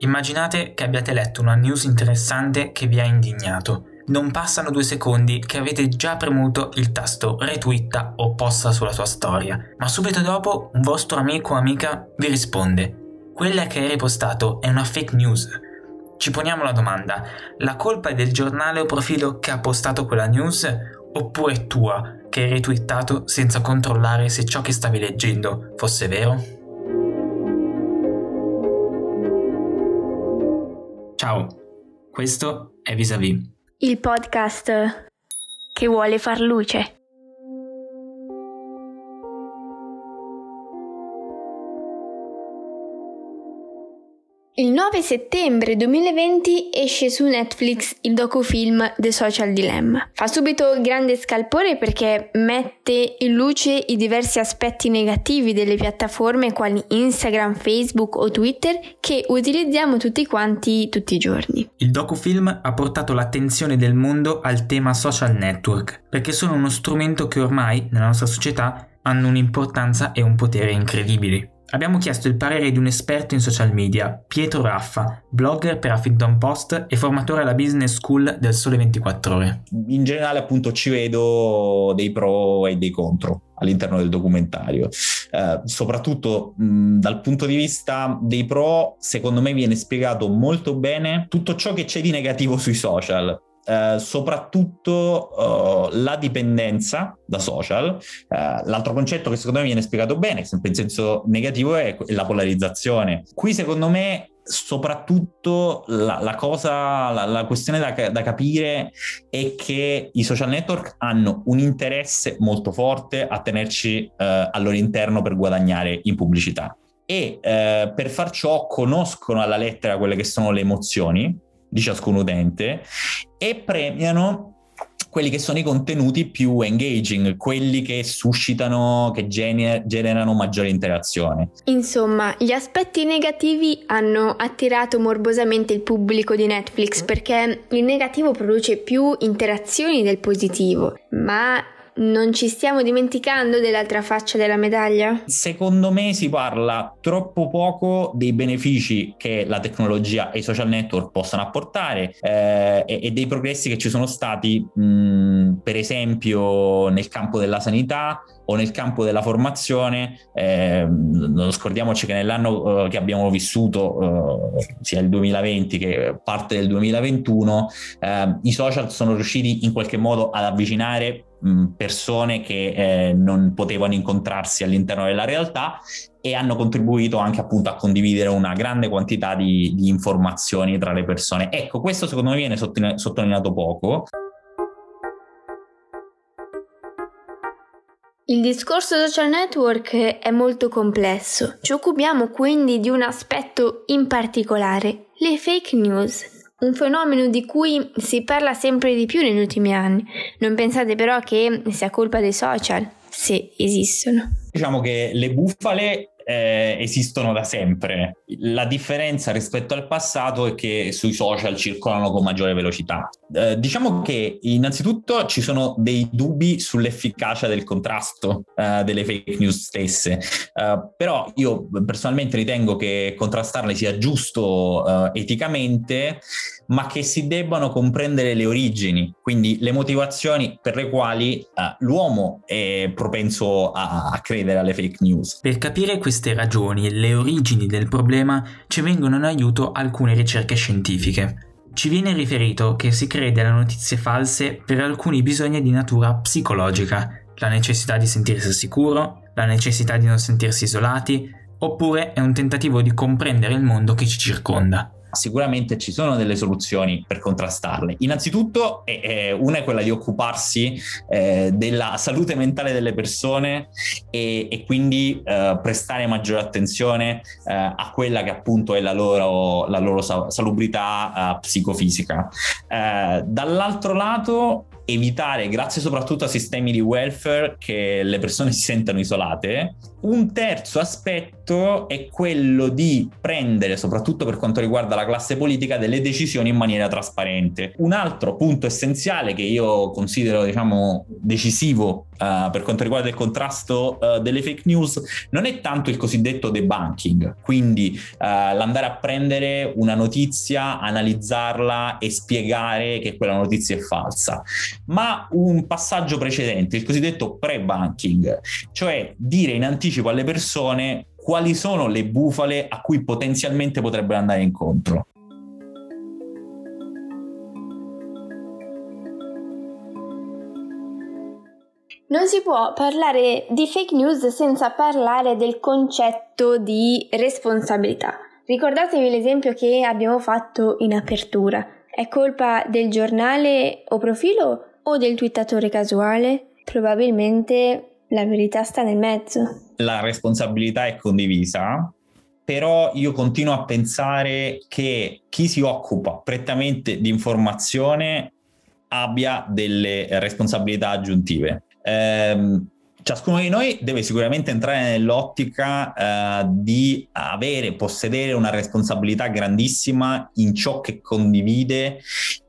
Immaginate che abbiate letto una news interessante che vi ha indignato. Non passano due secondi che avete già premuto il tasto retweeta o posta sulla sua storia, ma subito dopo un vostro amico o amica vi risponde. Quella che hai ripostato è una fake news. Ci poniamo la domanda, la colpa è del giornale o profilo che ha postato quella news oppure tua che hai retweetato senza controllare se ciò che stavi leggendo fosse vero? Ciao, questo è Vis-a-Vis. Il podcast che vuole far luce. 9 settembre 2020 esce su Netflix il docufilm The Social Dilemma. Fa subito grande scalpore perché mette in luce i diversi aspetti negativi delle piattaforme quali Instagram, Facebook o Twitter che utilizziamo tutti quanti tutti i giorni. Il docufilm ha portato l'attenzione del mondo al tema social network perché sono uno strumento che ormai nella nostra società hanno un'importanza e un potere incredibili. Abbiamo chiesto il parere di un esperto in social media, Pietro Raffa, blogger per Huffington Post e formatore alla Business School del Sole 24 Ore. In generale appunto ci vedo dei pro e dei contro all'interno del documentario. Eh, soprattutto mh, dal punto di vista dei pro, secondo me viene spiegato molto bene tutto ciò che c'è di negativo sui social. Uh, soprattutto uh, la dipendenza da social. Uh, l'altro concetto che secondo me viene spiegato bene, sempre in senso negativo, è la polarizzazione. Qui secondo me soprattutto la, la cosa, la, la questione da, da, capire è che i social network hanno un interesse molto forte a tenerci al loro interno per guadagnare in pubblicità e per far ciò conoscono alla lettera quelle che sono le emozioni di ciascun utente e premiano quelli che sono i contenuti più engaging, quelli che suscitano, che gener- generano maggiore interazione. Insomma, gli aspetti negativi hanno attirato morbosamente il pubblico di Netflix perché il negativo produce più interazioni del positivo, ma non ci stiamo dimenticando dell'altra faccia della medaglia? Secondo me si parla troppo poco dei benefici che la tecnologia e i social network possono apportare eh, e, e, dei progressi che ci sono stati, mh, per esempio, nel campo della sanità o nel campo della formazione. Eh, non scordiamoci che nell'anno eh, che abbiamo vissuto, eh, sia il 2020 che parte del 2021, eh, i social sono riusciti in qualche modo ad avvicinare persone che eh, non potevano incontrarsi all'interno della realtà e hanno contribuito anche appunto a condividere una grande quantità di, di informazioni tra le persone. Ecco, questo secondo me viene sottolineato poco. Il discorso social network è molto complesso. Ci occupiamo quindi di un aspetto in particolare, le fake news un fenomeno di cui si parla sempre di più negli ultimi anni. Non pensate però che sia colpa dei social, se esistono. Diciamo che le bufale eh, esistono da sempre. La differenza rispetto al passato è che sui social circolano con maggiore velocità. Eh, diciamo che innanzitutto ci sono dei dubbi sull'efficacia del contrasto eh, delle fake news stesse, eh, però io personalmente ritengo che contrastarle sia giusto eh, eticamente, ma che si debbano comprendere le origini, quindi le motivazioni per le quali eh, l'uomo è propenso a, a credere alle fake news. Per capire queste ragioni e le origini del problema ci vengono in aiuto alcune ricerche scientifiche. Ci viene riferito che si crede alle notizie false per alcuni bisogni di natura psicologica, la necessità di sentirsi sicuro, la necessità di non sentirsi isolati, oppure è un tentativo di comprendere il mondo che ci circonda sicuramente ci sono delle soluzioni per contrastarle. Innanzitutto, eh, una è quella di occuparsi eh, della salute mentale delle persone e, e quindi eh, prestare maggiore attenzione eh, a quella che appunto è la loro, la loro salubrità eh, psicofisica. Eh, dall'altro lato, evitare, grazie soprattutto a sistemi di welfare, che le persone si sentano isolate. Un terzo aspetto aspetto è quello di prendere, soprattutto per quanto riguarda la classe politica, delle decisioni in maniera trasparente. Un altro punto essenziale che io considero, diciamo, decisivo uh, per quanto riguarda il contrasto uh, delle fake news non è tanto il cosiddetto debunking, quindi uh, l'andare a prendere una notizia, analizzarla e spiegare che quella notizia è falsa, ma un passaggio precedente, il cosiddetto pre-banking, cioè dire in anticipo alle persone quali sono le bufale a cui potenzialmente potrebbero andare incontro. Non si può parlare di fake news senza parlare del concetto di responsabilità. Ricordatevi l'esempio che abbiamo fatto in apertura. È colpa del giornale o profilo o del twittatore casuale? Probabilmente la verità sta nel mezzo. La responsabilità è condivisa, però io continuo a pensare che chi si occupa prettamente di informazione abbia delle responsabilità aggiuntive ehm, ciascuno di noi deve sicuramente entrare nell'ottica eh, di avere, possedere una responsabilità grandissima in ciò che condivide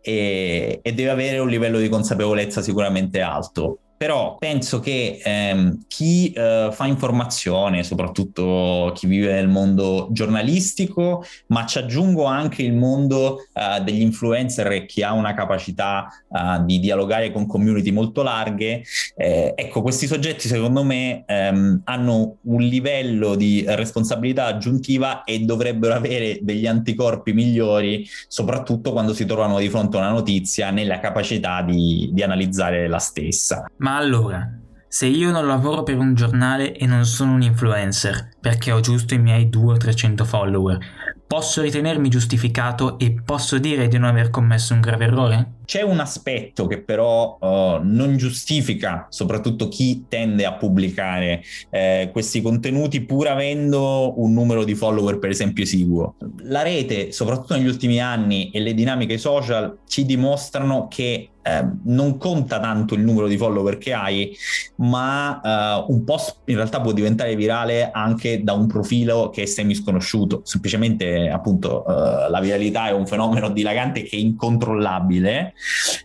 e, e deve avere un livello di consapevolezza sicuramente alto però penso che ehm, chi eh, fa informazione, soprattutto chi vive nel mondo giornalistico, ma ci aggiungo anche il mondo eh, degli influencer e chi ha una capacità eh, di dialogare con community molto larghe, eh, ecco, questi soggetti secondo me ehm, hanno un livello di responsabilità aggiuntiva e dovrebbero avere degli anticorpi migliori, soprattutto quando si trovano di fronte a una notizia nella capacità di, di analizzare la stessa. Ma allora, se io non lavoro per un giornale e non sono un influencer, perché ho giusto i miei 200-300 follower, posso ritenermi giustificato e posso dire di non aver commesso un grave errore? C'è un aspetto che però uh, non giustifica soprattutto chi tende a pubblicare eh, questi contenuti pur avendo un numero di follower per esempio esiguo. La rete, soprattutto negli ultimi anni e le dinamiche social ci dimostrano che eh, non conta tanto il numero di follower che hai, ma eh, un post in realtà può diventare virale anche da un profilo che è semi sconosciuto. Semplicemente, appunto, eh, la viralità è un fenomeno dilagante che è incontrollabile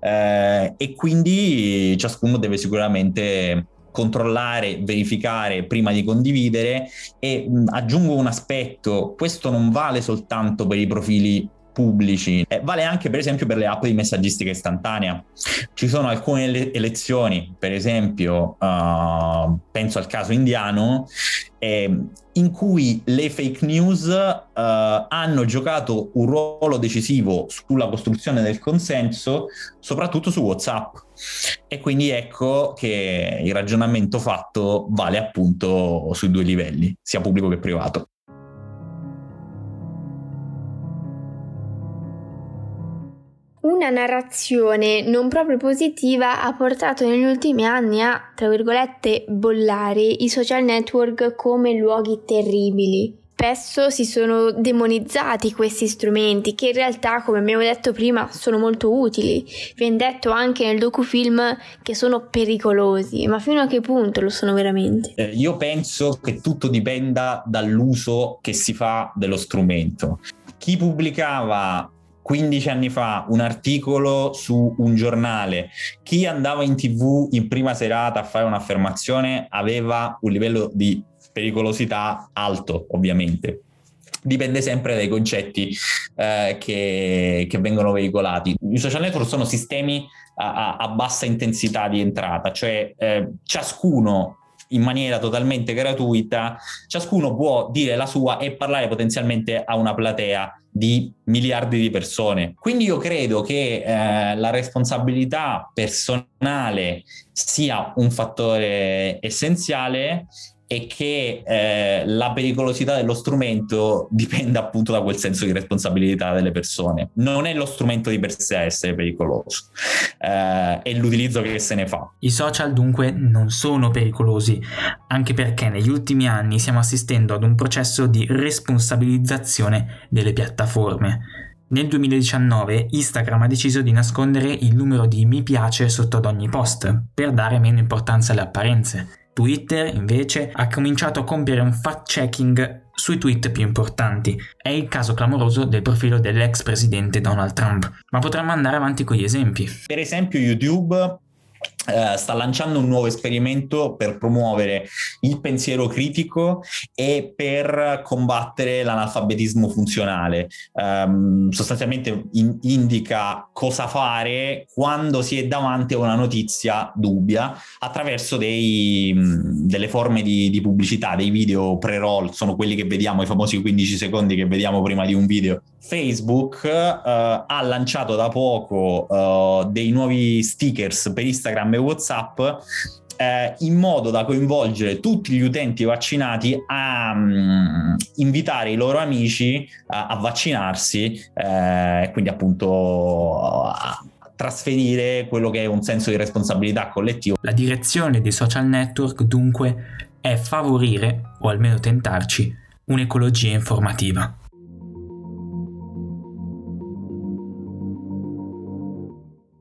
eh, e quindi ciascuno deve sicuramente controllare, verificare prima di condividere e mh, aggiungo un aspetto, questo non vale soltanto per i profili pubblici. Eh, vale anche per esempio per le app di messaggistica istantanea. Ci sono alcune ele- elezioni, per esempio, uh, penso al caso indiano, eh, in cui le fake news uh, hanno giocato un ruolo decisivo sulla costruzione del consenso, soprattutto su WhatsApp. E quindi ecco che il ragionamento fatto vale appunto sui due livelli, sia pubblico che privato. Una narrazione non proprio positiva ha portato negli ultimi anni a, tra virgolette, bollare i social network come luoghi terribili. Spesso si sono demonizzati questi strumenti che in realtà, come abbiamo detto prima, sono molto utili. Viene detto anche nel docufilm che sono pericolosi, ma fino a che punto lo sono veramente? Eh, io penso che tutto dipenda dall'uso che si fa dello strumento. Chi pubblicava 15 anni fa un articolo su un giornale, chi andava in tv in prima serata a fare un'affermazione aveva un livello di pericolosità alto, ovviamente. Dipende sempre dai concetti eh, che, che, vengono veicolati. I social network sono sistemi a, a bassa intensità di entrata, cioè eh, ciascuno in maniera totalmente gratuita, ciascuno può dire la sua e parlare potenzialmente a una platea di miliardi di persone. Quindi io credo che eh, la responsabilità personale sia un fattore essenziale e che eh, la pericolosità dello strumento dipende appunto da quel senso di responsabilità delle persone. Non è lo strumento di per sé essere pericoloso, eh, è l'utilizzo che se ne fa. I social dunque non sono pericolosi, anche perché negli ultimi anni stiamo assistendo ad un processo di responsabilizzazione delle piattaforme. Nel 2019 Instagram ha deciso di nascondere il numero di mi piace sotto ad ogni post per dare meno importanza alle apparenze. Twitter invece ha cominciato a compiere un fact-checking sui tweet più importanti. È il caso clamoroso del profilo dell'ex presidente Donald Trump, ma potremmo andare avanti con gli esempi. Per esempio YouTube Uh, sta lanciando un nuovo esperimento per promuovere il pensiero critico e per combattere l'analfabetismo funzionale. Um, sostanzialmente in- indica cosa fare quando si è davanti a una notizia dubbia attraverso dei, mh, delle forme di, di, pubblicità, dei video pre-roll, sono quelli che vediamo, i famosi 15 secondi che vediamo prima di un video. Facebook uh, ha lanciato da poco uh, dei nuovi stickers per Instagram e WhatsApp eh, in modo da coinvolgere tutti gli utenti vaccinati a um, invitare i loro amici a, a vaccinarsi e eh, quindi appunto a trasferire quello che è un senso di responsabilità collettivo. La direzione dei social network dunque è favorire, o almeno tentarci, un'ecologia informativa.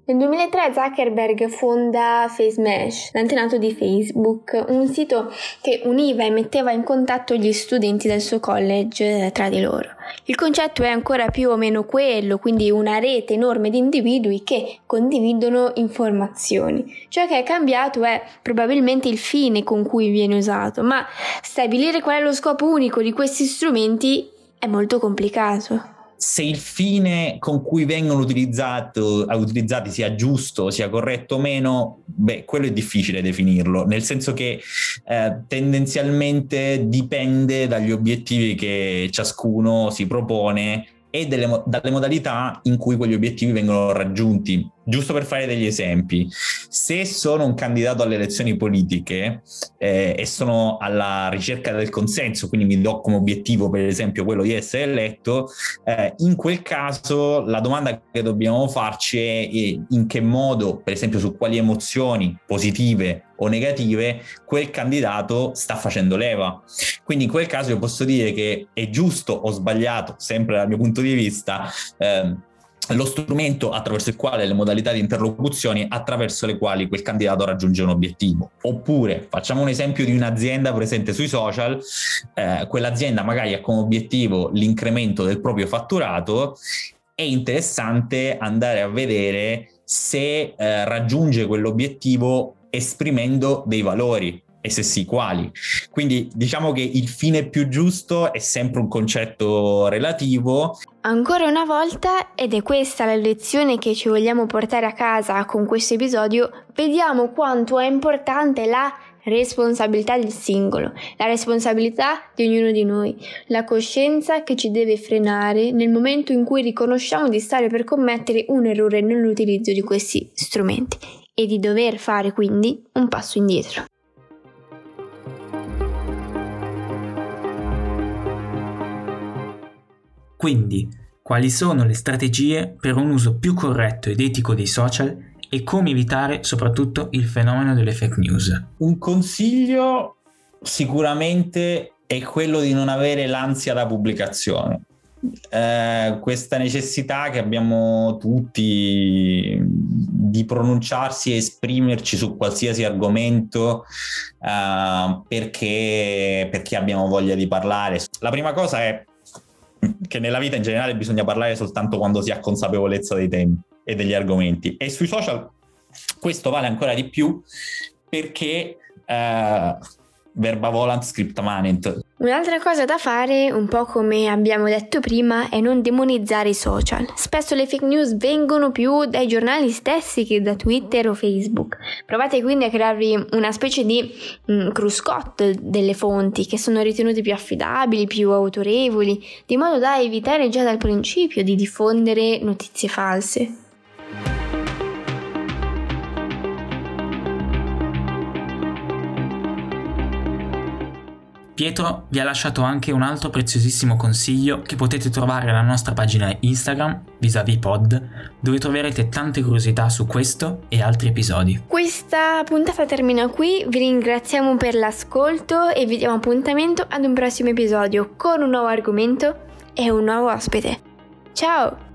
Nel 2003 Zuckerberg fonda FaceMesh, l'antenato di Facebook, un sito che univa e metteva in contatto gli studenti del suo college tra di loro. Il concetto è ancora più o meno quello, quindi una rete enorme di individui che condividono informazioni. Ciò che è cambiato è probabilmente il fine con cui viene usato, ma stabilire qual è lo scopo unico di questi strumenti è molto complicato se il fine con cui vengono utilizzati sia giusto, sia corretto o meno, beh, quello è difficile definirlo, nel senso che eh, tendenzialmente dipende dagli obiettivi che ciascuno si propone e delle, dalle modalità in cui quegli obiettivi vengono raggiunti. Giusto per fare degli esempi, se sono un candidato alle elezioni politiche eh, e sono alla ricerca del consenso, quindi mi do come obiettivo per esempio quello di essere eletto, eh, in quel caso la domanda che dobbiamo farci è in che modo, per esempio su quali emozioni positive o negative quel candidato sta facendo leva. Quindi in quel caso io posso dire che è giusto o sbagliato, sempre dal mio punto di vista, eh, lo strumento attraverso il quale le modalità di interlocuzione attraverso le quali quel candidato raggiunge un obiettivo. Oppure facciamo un esempio di un'azienda presente sui social, eh, quell'azienda magari ha come obiettivo l'incremento del proprio fatturato, è interessante andare a vedere se eh, raggiunge quell'obiettivo esprimendo dei valori e se sì quali. Quindi diciamo che il fine più giusto è sempre un concetto relativo. Ancora una volta, ed è questa la lezione che ci vogliamo portare a casa con questo episodio, vediamo quanto è importante la responsabilità del singolo, la responsabilità di ognuno di noi, la coscienza che ci deve frenare nel momento in cui riconosciamo di stare per commettere un errore nell'utilizzo di questi strumenti e di dover fare quindi un passo indietro. Quindi, quali sono le strategie per un uso più corretto ed etico dei social e come evitare soprattutto il fenomeno delle fake news? Un consiglio sicuramente è quello di non avere l'ansia da pubblicazione. Eh, questa necessità che abbiamo tutti di pronunciarsi e esprimerci su qualsiasi argomento uh, perché, perché abbiamo voglia di parlare. La prima cosa è che nella vita in generale bisogna parlare soltanto quando si ha consapevolezza dei temi e degli argomenti. E sui social questo vale ancora di più perché uh, verba volant scripta manent. Un'altra cosa da fare, un po' come abbiamo detto prima, è non demonizzare i social. Spesso le fake news vengono più dai giornali stessi che da Twitter o Facebook. Provate quindi a crearvi una specie di mm, cruscotto delle fonti che sono ritenute più affidabili, più autorevoli, di modo da evitare già dal principio di diffondere notizie false. Pietro vi ha lasciato anche un altro preziosissimo consiglio che potete trovare alla nostra pagina Instagram, vis-a-vis pod, dove troverete tante curiosità su questo e altri episodi. Questa puntata termina qui, vi ringraziamo per l'ascolto e vi diamo appuntamento ad un prossimo episodio con un nuovo argomento e un nuovo ospite. Ciao!